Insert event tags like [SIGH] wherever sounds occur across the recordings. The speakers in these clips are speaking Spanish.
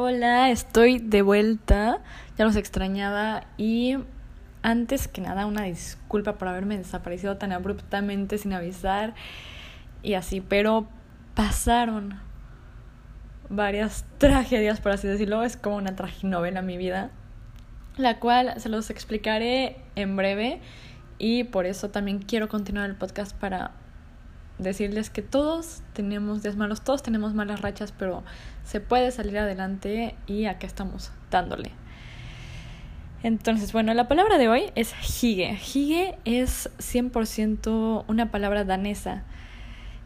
Hola, estoy de vuelta. Ya los extrañaba y antes que nada una disculpa por haberme desaparecido tan abruptamente sin avisar y así, pero pasaron varias [LAUGHS] tragedias, por así decirlo. Es como una traginovela mi vida, la cual se los explicaré en breve y por eso también quiero continuar el podcast para decirles que todos tenemos días malos, todos tenemos malas rachas, pero se puede salir adelante y acá estamos dándole. Entonces, bueno, la palabra de hoy es hige. Hige es 100% una palabra danesa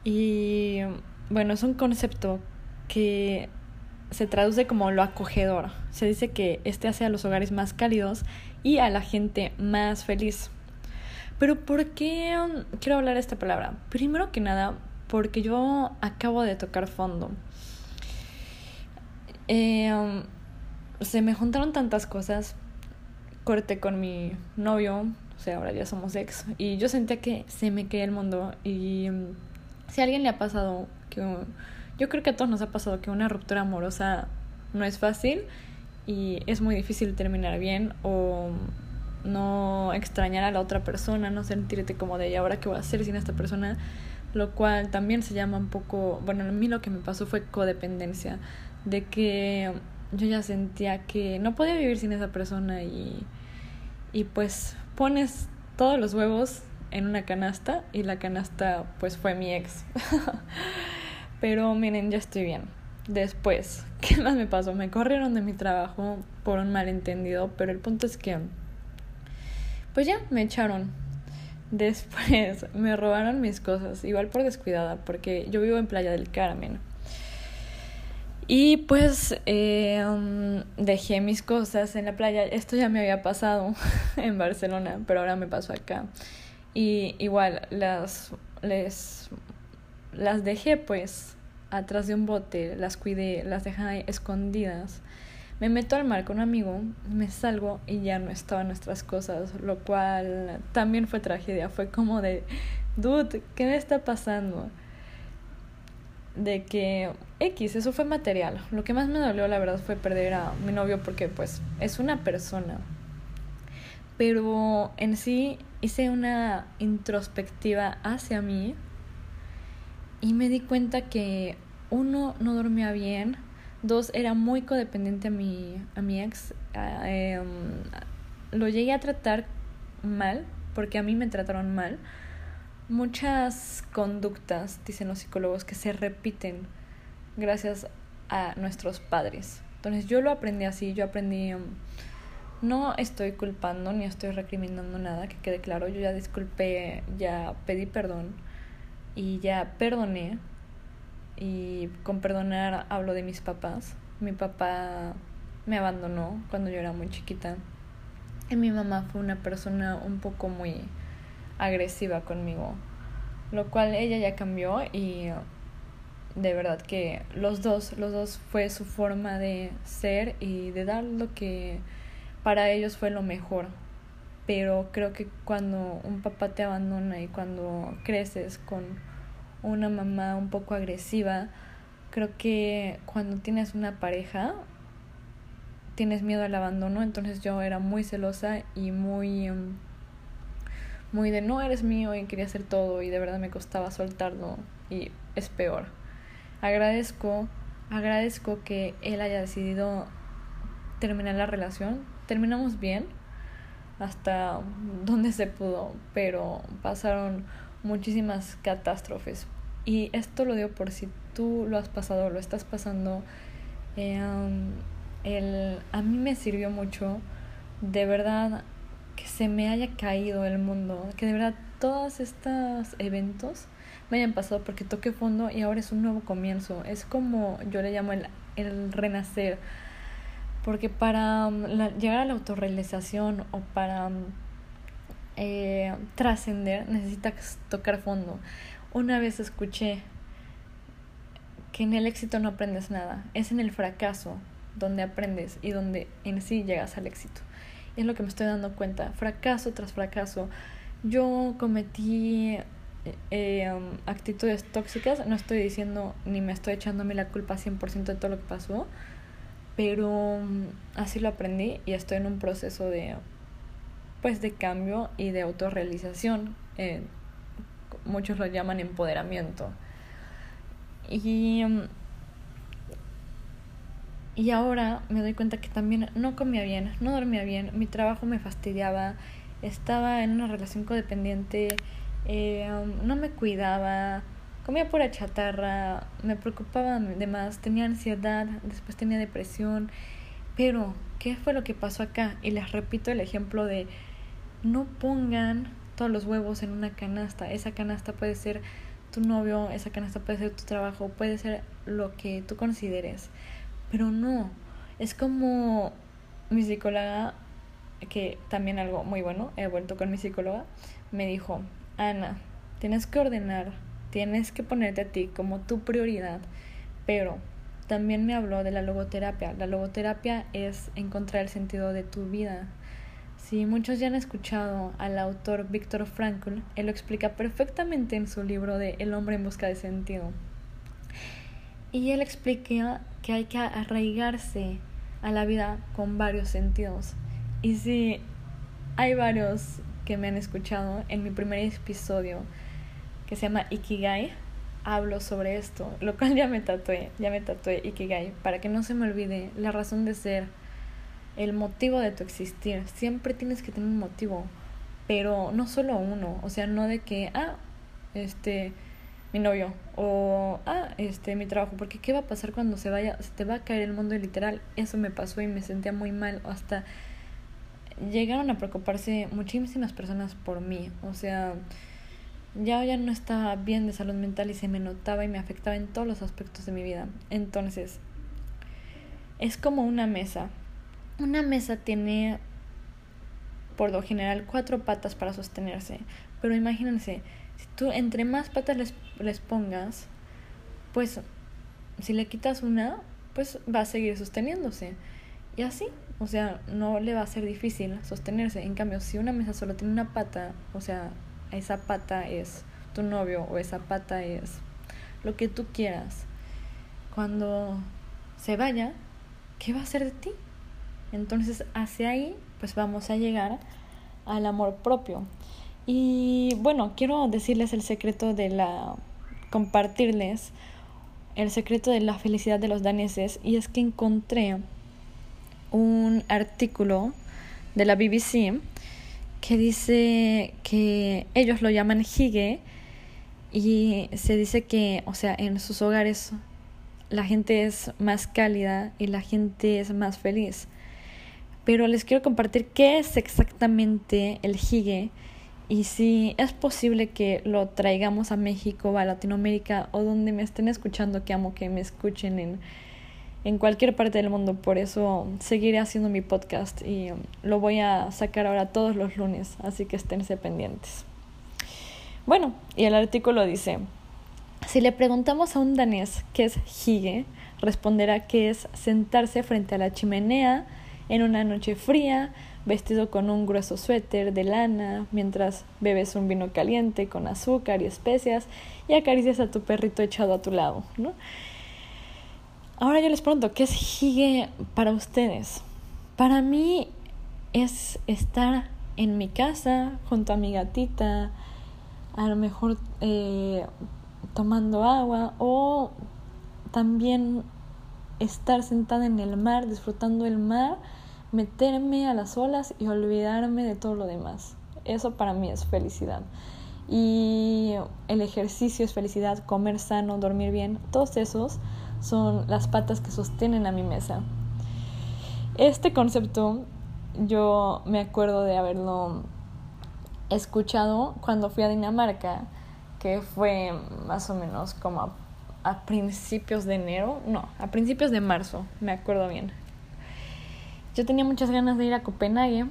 y bueno, es un concepto que se traduce como lo acogedor. Se dice que este hace a los hogares más cálidos y a la gente más feliz. Pero ¿por qué um, quiero hablar esta palabra? Primero que nada, porque yo acabo de tocar fondo. Eh, um, se me juntaron tantas cosas. Corté con mi novio, o sea, ahora ya somos ex, y yo sentía que se me caía el mundo. Y um, si a alguien le ha pasado, que yo creo que a todos nos ha pasado que una ruptura amorosa no es fácil y es muy difícil terminar bien o no extrañar a la otra persona, no sentirte como de, ¿y ahora qué voy a hacer sin esta persona? Lo cual también se llama un poco, bueno, a mí lo que me pasó fue codependencia, de que yo ya sentía que no podía vivir sin esa persona y, y pues pones todos los huevos en una canasta y la canasta pues fue mi ex. [LAUGHS] Pero miren, ya estoy bien. Después, [LAUGHS] ¿qué más me pasó? Me corrieron de mi trabajo por un malentendido, pero el punto es que pues ya, me echaron. Después [LAUGHS] me robaron mis cosas, igual por descuidada, porque yo vivo en Playa del Carmen. Y pues eh, um, dejé mis cosas en la playa. Esto ya me había pasado [LAUGHS] en Barcelona, pero ahora me pasó acá. Y igual las, les, las dejé pues atrás de un bote, las cuidé, las dejé escondidas. Me meto al mar con un amigo, me salgo y ya no estaban nuestras cosas, lo cual también fue tragedia. Fue como de, dude, ¿qué me está pasando? De que X, eso fue material. Lo que más me dolió, la verdad, fue perder a mi novio porque, pues, es una persona. Pero en sí hice una introspectiva hacia mí y me di cuenta que uno no dormía bien Dos, era muy codependiente a mi, a mi ex. Em, lo llegué a tratar mal, porque a mí me trataron mal. Muchas conductas, dicen los psicólogos, que se repiten gracias a nuestros padres. Entonces yo lo aprendí así, yo aprendí... Em, no estoy culpando ni estoy recriminando nada, que quede claro. Yo ya disculpé, ya pedí perdón y ya perdoné y con perdonar hablo de mis papás. Mi papá me abandonó cuando yo era muy chiquita. Y mi mamá fue una persona un poco muy agresiva conmigo. Lo cual ella ya cambió y de verdad que los dos, los dos fue su forma de ser y de dar lo que para ellos fue lo mejor. Pero creo que cuando un papá te abandona y cuando creces con una mamá un poco agresiva, creo que cuando tienes una pareja tienes miedo al abandono, entonces yo era muy celosa y muy em, muy de no eres mío y quería hacer todo y de verdad me costaba soltarlo y es peor. Agradezco, agradezco que él haya decidido terminar la relación. Terminamos bien hasta donde se pudo, pero pasaron muchísimas catástrofes. Y esto lo digo por si tú lo has pasado o lo estás pasando. Eh, el, a mí me sirvió mucho, de verdad, que se me haya caído el mundo, que de verdad todos estos eventos me hayan pasado porque toqué fondo y ahora es un nuevo comienzo. Es como yo le llamo el, el renacer. Porque para um, llegar a la autorrealización o para um, eh, trascender, necesitas tocar fondo. Una vez escuché que en el éxito no aprendes nada, es en el fracaso donde aprendes y donde en sí llegas al éxito. es lo que me estoy dando cuenta, fracaso tras fracaso. Yo cometí eh, um, actitudes tóxicas, no estoy diciendo ni me estoy mí la culpa 100% de todo lo que pasó, pero mm, así lo aprendí y estoy en un proceso de pues de cambio y de autorrealización. Eh, muchos lo llaman empoderamiento. Y, mm, y ahora me doy cuenta que también no comía bien, no dormía bien, mi trabajo me fastidiaba, estaba en una relación codependiente, eh, um, no me cuidaba, comía pura chatarra, me preocupaba de más, tenía ansiedad, después tenía depresión, pero ¿qué fue lo que pasó acá? Y les repito el ejemplo de no pongan todos los huevos en una canasta, esa canasta puede ser tu novio, esa canasta puede ser tu trabajo, puede ser lo que tú consideres, pero no, es como mi psicóloga, que también algo muy bueno, he vuelto con mi psicóloga, me dijo, Ana, tienes que ordenar tienes que ponerte a ti como tu prioridad, pero también me habló de la logoterapia. La logoterapia es encontrar el sentido de tu vida. Si muchos ya han escuchado al autor Víctor Frankl, él lo explica perfectamente en su libro de El hombre en busca de sentido. Y él explica que hay que arraigarse a la vida con varios sentidos. Y si hay varios que me han escuchado en mi primer episodio, que se llama Ikigai, hablo sobre esto, lo cual ya me tatué, ya me tatué Ikigai, para que no se me olvide la razón de ser, el motivo de tu existir. Siempre tienes que tener un motivo, pero no solo uno, o sea, no de que, ah, este, mi novio, o, ah, este, mi trabajo, porque ¿qué va a pasar cuando se vaya, se te va a caer el mundo literal? Eso me pasó y me sentía muy mal, hasta llegaron a preocuparse muchísimas personas por mí, o sea, ya ya no estaba bien de salud mental y se me notaba y me afectaba en todos los aspectos de mi vida. Entonces, es como una mesa. Una mesa tiene, por lo general, cuatro patas para sostenerse. Pero imagínense, si tú entre más patas les, les pongas, pues si le quitas una, pues va a seguir sosteniéndose. Y así, o sea, no le va a ser difícil sostenerse. En cambio, si una mesa solo tiene una pata, o sea, esa pata es tu novio o esa pata es lo que tú quieras. Cuando se vaya, ¿qué va a hacer de ti? Entonces hacia ahí pues vamos a llegar al amor propio. Y bueno, quiero decirles el secreto de la compartirles el secreto de la felicidad de los daneses y es que encontré un artículo de la BBC que dice que ellos lo llaman hige y se dice que, o sea, en sus hogares la gente es más cálida y la gente es más feliz. Pero les quiero compartir qué es exactamente el hige y si es posible que lo traigamos a México a Latinoamérica o donde me estén escuchando, que amo que me escuchen en en cualquier parte del mundo. Por eso seguiré haciendo mi podcast y um, lo voy a sacar ahora todos los lunes, así que esténse pendientes. Bueno, y el artículo dice, si le preguntamos a un danés qué es hige, responderá que es sentarse frente a la chimenea en una noche fría, vestido con un grueso suéter de lana, mientras bebes un vino caliente con azúcar y especias y acaricias a tu perrito echado a tu lado, ¿no? Ahora yo les pregunto, ¿qué es hige para ustedes? Para mí es estar en mi casa junto a mi gatita, a lo mejor eh, tomando agua o también estar sentada en el mar, disfrutando el mar, meterme a las olas y olvidarme de todo lo demás. Eso para mí es felicidad. Y el ejercicio es felicidad, comer sano, dormir bien, todos esos son las patas que sostienen a mi mesa. Este concepto yo me acuerdo de haberlo escuchado cuando fui a Dinamarca, que fue más o menos como a, principios de enero, no, a principios de marzo, me acuerdo bien. Yo tenía muchas ganas de ir a Copenhague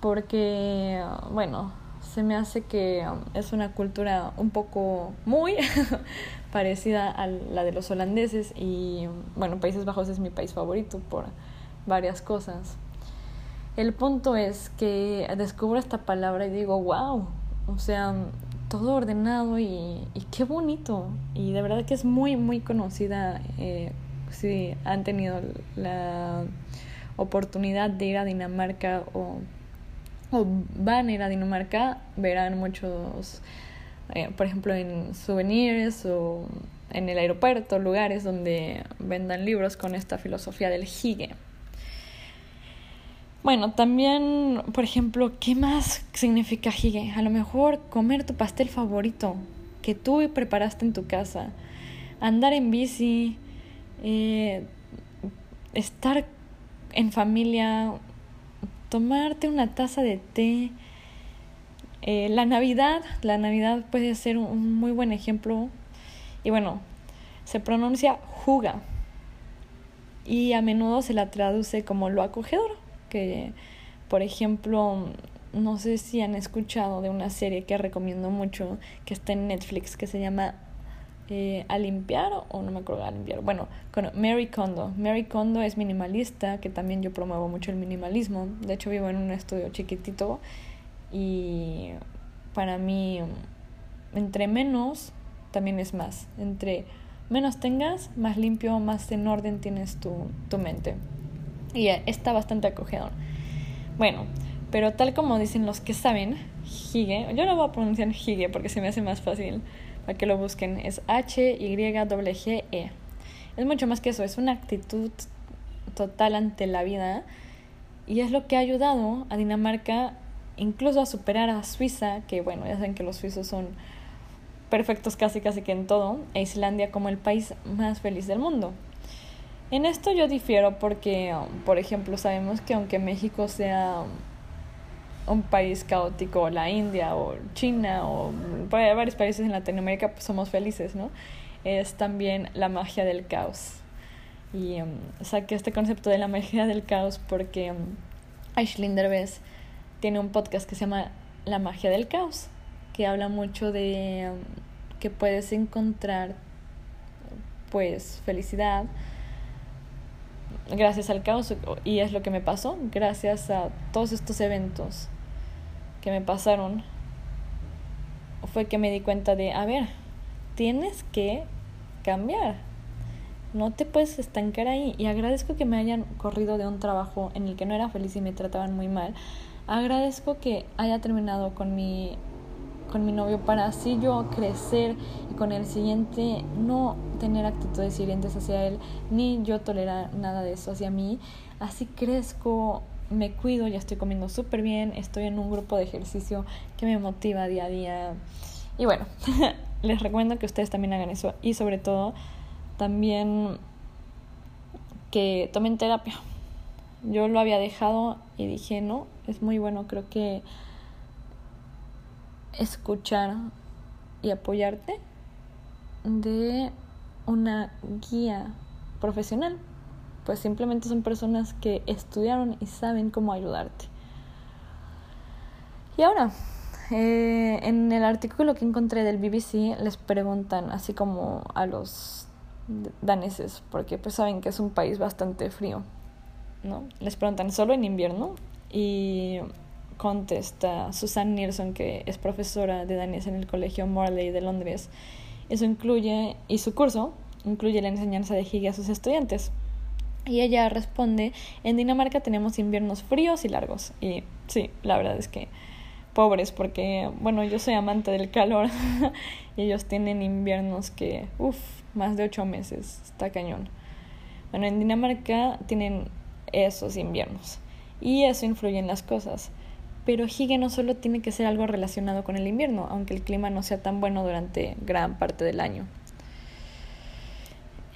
porque, bueno, se me hace que es una cultura un poco muy [LAUGHS] parecida a la de los holandeses y bueno, Países Bajos es mi país favorito por varias cosas. El punto es que descubro esta palabra y digo, wow, o sea, todo ordenado y, y qué bonito. Y de verdad que es muy, muy conocida, eh, si han tenido la oportunidad de ir a Dinamarca o, o van a ir a Dinamarca, verán muchos, eh, por ejemplo, en souvenirs o en el aeropuerto, lugares donde vendan libros con esta filosofía del hige. Bueno, también, por ejemplo, ¿qué más significa hige? A lo mejor comer tu pastel favorito que tú preparaste en tu casa, andar en bici, eh, estar en familia, tomarte una taza de té. Eh, la Navidad, la Navidad puede ser un muy buen ejemplo. Y bueno, se pronuncia juga. Y a menudo se la traduce como lo acogedor que, por ejemplo, no sé si han escuchado de una serie que recomiendo mucho, que está en Netflix, que se llama eh, A limpiar o no me acuerdo, a limpiar. Bueno, con Mary Kondo. Mary Kondo es minimalista, que también yo promuevo mucho el minimalismo. De hecho, vivo en un estudio chiquitito y para mí, entre menos, también es más. Entre menos tengas, más limpio, más en orden tienes tu, tu mente y está bastante acogedor. Bueno, pero tal como dicen los que saben, Hige, yo no voy a pronunciar Hige porque se me hace más fácil para que lo busquen, es H-Y-G-E. Es mucho más que eso, es una actitud total ante la vida y es lo que ha ayudado a Dinamarca incluso a superar a Suiza, que bueno, ya saben que los suizos son perfectos casi casi que en todo, e Islandia como el país más feliz del mundo. En esto yo difiero porque, por ejemplo, sabemos que aunque México sea un país caótico, la India o China o varios países en Latinoamérica pues somos felices, ¿no? Es también la magia del caos. Y um, saqué este concepto de la magia del caos porque um, Aislinn Derbez tiene un podcast que se llama La magia del caos, que habla mucho de um, que puedes encontrar pues felicidad gracias al caos, y es lo que me pasó, gracias a todos estos eventos que me pasaron, fue que me di cuenta de, a ver, tienes que cambiar, no te puedes estancar ahí. Y agradezco que me hayan corrido de un trabajo en el que no era feliz y me trataban muy mal. Agradezco que haya terminado con mi con mi novio para así yo crecer y con el siguiente no tener actitudes hirientes hacia él, ni yo tolerar nada de eso hacia mí. Así crezco, me cuido, ya estoy comiendo súper bien, estoy en un grupo de ejercicio que me motiva día a día. Y bueno, [LAUGHS] les recomiendo que ustedes también hagan eso y sobre todo también que tomen terapia. Yo lo había dejado y dije, no, es muy bueno, creo que escuchar y apoyarte de una guía profesional. Pues simplemente son personas que estudiaron y saben cómo ayudarte. Y ahora, eh, en el artículo que encontré del BBC les preguntan, así como a los daneses, porque pues saben que es un país bastante frío, ¿no? Les preguntan solo en invierno y contesta Susan Nilsson, que es profesora de danés en el Colegio Morley de Londres. Eso incluye, y su curso incluye la enseñanza de Higge a sus estudiantes. Y ella responde, en Dinamarca tenemos inviernos fríos y largos. Y sí, la verdad es que pobres, porque, bueno, yo soy amante del calor [LAUGHS] y ellos tienen inviernos que, uff, más de ocho meses, está cañón. Bueno, en Dinamarca tienen esos inviernos y eso influye en las cosas pero Hige no solo tiene que ser algo relacionado con el invierno, aunque el clima no sea tan bueno durante gran parte del año.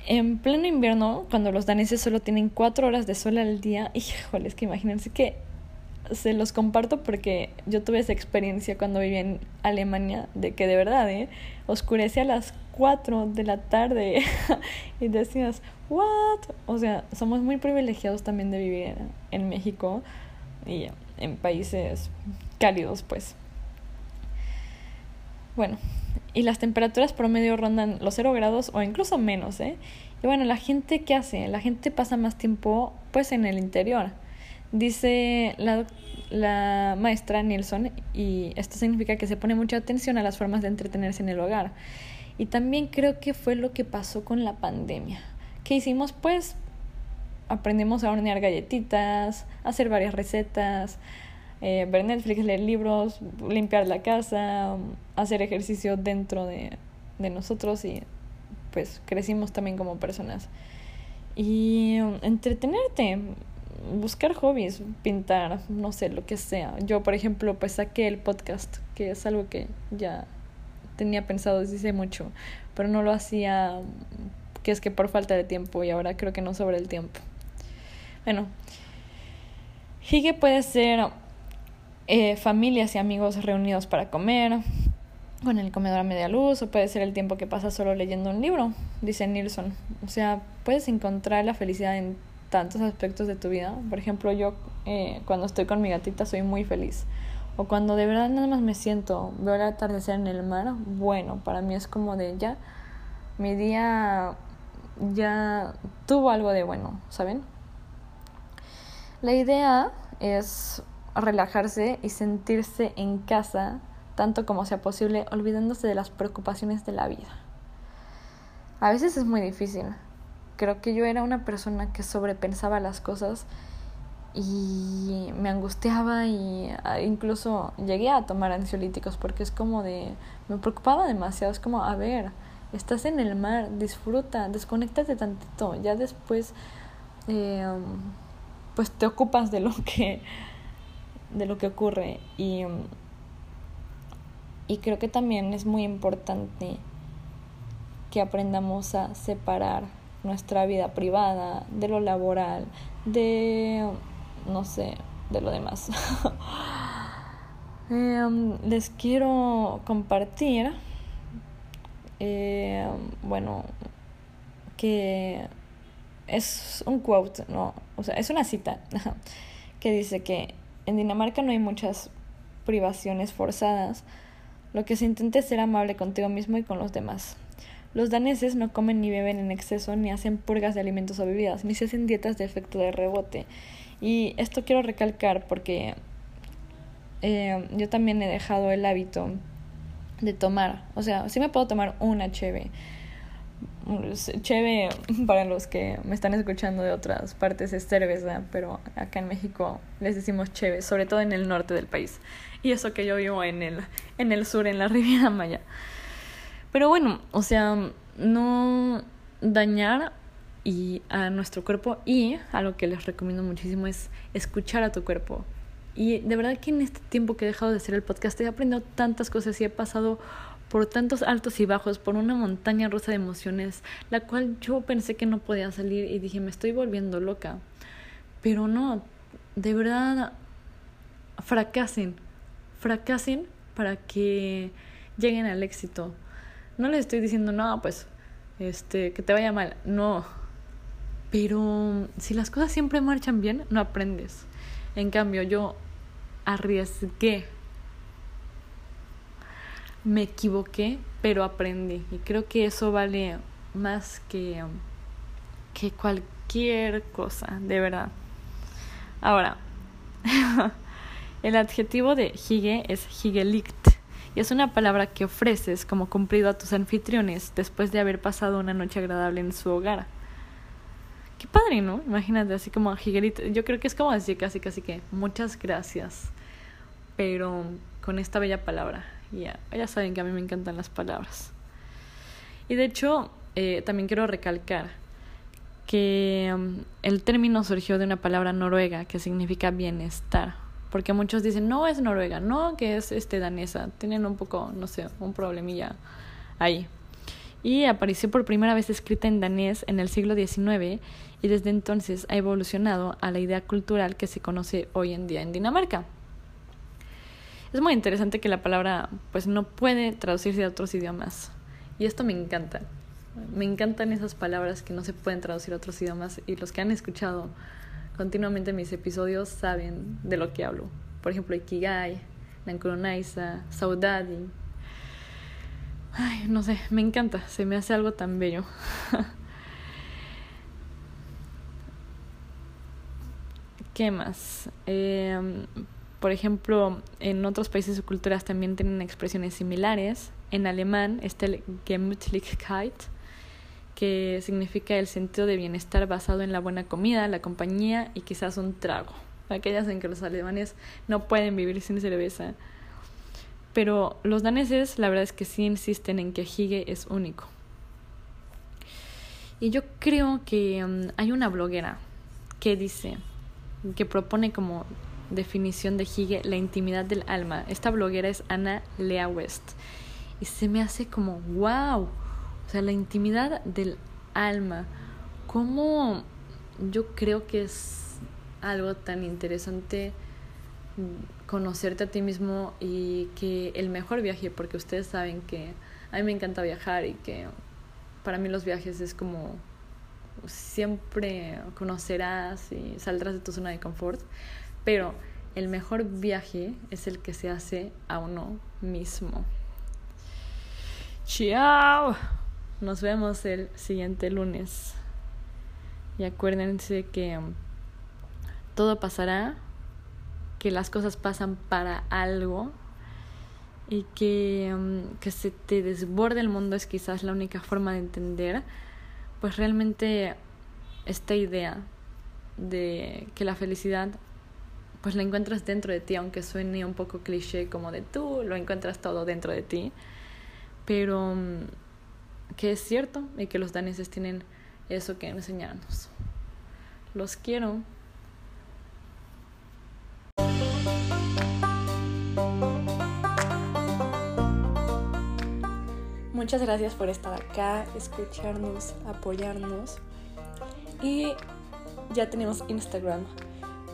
En pleno invierno, cuando los daneses solo tienen cuatro horas de sol al día, híjole, es que imagínense que se los comparto porque yo tuve esa experiencia cuando vivía en Alemania, de que de verdad, ¿eh? oscurece a las 4 de la tarde [LAUGHS] y decías, ¿what? O sea, somos muy privilegiados también de vivir en México y en países cálidos, pues. Bueno, y las temperaturas promedio rondan los 0 grados o incluso menos, ¿eh? Y bueno, la gente, ¿qué hace? La gente pasa más tiempo, pues, en el interior. Dice la, la maestra Nilsson, y esto significa que se pone mucha atención a las formas de entretenerse en el hogar. Y también creo que fue lo que pasó con la pandemia. ¿qué hicimos? Pues aprendimos a hornear galletitas, hacer varias recetas, eh, ver Netflix, leer libros, limpiar la casa, hacer ejercicio dentro de, de nosotros y pues crecimos también como personas. Y entretenerte, buscar hobbies, pintar, no sé, lo que sea. Yo, por ejemplo, pues saqué el podcast, que es algo que ya tenía pensado desde hace mucho, pero no lo hacía, que es que por falta de tiempo y ahora creo que no sobre el tiempo. Bueno, Hige puede ser eh, familias y amigos reunidos para comer, con el comedor a media luz, o puede ser el tiempo que pasas solo leyendo un libro, dice Nilsson. O sea, puedes encontrar la felicidad en tantos aspectos de tu vida. Por ejemplo, yo eh, cuando estoy con mi gatita soy muy feliz. O cuando de verdad nada más me siento, veo el atardecer en el mar, bueno, para mí es como de ya, mi día ya tuvo algo de bueno, ¿saben? La idea es relajarse y sentirse en casa tanto como sea posible, olvidándose de las preocupaciones de la vida. A veces es muy difícil. Creo que yo era una persona que sobrepensaba las cosas y me angustiaba y ah, incluso llegué a tomar ansiolíticos porque es como de me preocupaba demasiado es como a ver estás en el mar disfruta desconéctate tantito ya después eh, pues te ocupas de lo [LAUGHS] que de lo que ocurre y y creo que también es muy importante que aprendamos a separar nuestra vida privada de lo laboral de no sé, de lo demás. [LAUGHS] Em, les quiero compartir, eh, bueno, que es un quote, no, o sea, es una cita [LAUGHS] que dice que en Dinamarca no hay muchas privaciones forzadas. Lo que se intenta es ser amable contigo mismo y con los demás. Los daneses no comen ni beben en exceso, ni hacen purgas de alimentos o bebidas, ni se hacen dietas de efecto de rebote. Y esto quiero recalcar porque eh, yo también he dejado el hábito de tomar. O sea, sí me puedo tomar una cheve. Cheve, para los que me están escuchando de otras partes, es cerveza, pero acá en México les decimos cheve, sobre todo en el norte del país. Y eso que yo vivo en el, en el sur, en la Riviera Maya. Pero bueno, o sea, no dañar y a nuestro cuerpo y a lo que les recomiendo muchísimo es escuchar a tu cuerpo. Y de verdad que en este tiempo que he dejado de hacer el podcast he aprendido tantas cosas y he pasado por tantos altos y bajos, por una montaña rusa de emociones, la cual yo pensé que no podía salir y dije, me estoy volviendo loca. Pero no, de verdad, fracasen, fracasen para que lleguen al éxito. No les estoy diciendo, no, pues, este, que te vaya mal. No, pero si las cosas siempre marchan bien, no aprendes. En cambio, yo arriesgué. Me equivoqué, pero aprendí. Y creo que eso vale más que, que cualquier cosa, de verdad. Ahora, [LAUGHS] el adjetivo de hige es higelikt y es una palabra que ofreces como cumplido a tus anfitriones después de haber pasado una noche agradable en su hogar. Qué padre, ¿no? Imagínate, así como Higuerito. Yo creo que es como decir casi, casi que muchas gracias. Pero con esta bella palabra. Ya, ya saben que a mí me encantan las palabras. Y de hecho, eh, también quiero recalcar que um, el término surgió de una palabra noruega que significa bienestar. Porque muchos dicen, no es noruega, no que es este danesa. Tienen un poco, no sé, un problemilla ahí y apareció por primera vez escrita en danés en el siglo XIX y desde entonces ha evolucionado a la idea cultural que se conoce hoy en día en Dinamarca. Es muy interesante que la palabra pues no puede traducirse a otros idiomas y esto me encanta. Me encantan esas palabras que no se pueden traducir a otros idiomas y los que han escuchado continuamente mis episodios saben de lo que hablo. Por ejemplo, Ikigai, Nankronaisa, Saudade, Ay, no sé, me encanta, se me hace algo tan bello. [LAUGHS] ¿Qué más? Em, por ejemplo, en otros países o culturas también tienen expresiones similares. En alemán está el Gemütlichkeit, que significa el sentido de bienestar basado en la buena comida, la compañía y quizás un trago. Aquellas en que los alemanes no pueden vivir sin cerveza. Pero los daneses la verdad es que sí insisten en que Hige es único. Y yo creo que um, hay una bloguera que dice, que propone como definición de Hige la intimidad del alma. Esta bloguera es Ana Lea West. Y se me hace como, wow, o sea, la intimidad del alma. ¿Cómo yo creo que es algo tan interesante conocerte a ti mismo y que el mejor viaje, porque ustedes saben que a mí me encanta viajar y que para mí los viajes es como siempre conocerás y saldrás de tu zona de confort, pero el mejor viaje es el que se hace a uno mismo. Chao. Nos vemos el siguiente lunes. Y acuérdense que um, todo pasará, que las cosas pasan para algo y que, um, que se te desborde el mundo es quizás la única forma de entender, pues realmente esta idea de que la felicidad pues la encuentras dentro de ti, aunque suene un poco cliché como de tú, lo encuentras todo dentro de ti, pero um, que es cierto y que los daneses tienen eso que enseñarnos. Los quiero. Muchas gracias por estar acá, escucharnos, apoyarnos. Y ya tenemos Instagram.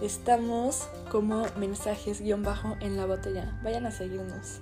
Estamos como mensajes guion bajo en la botella. Vayan a seguirnos.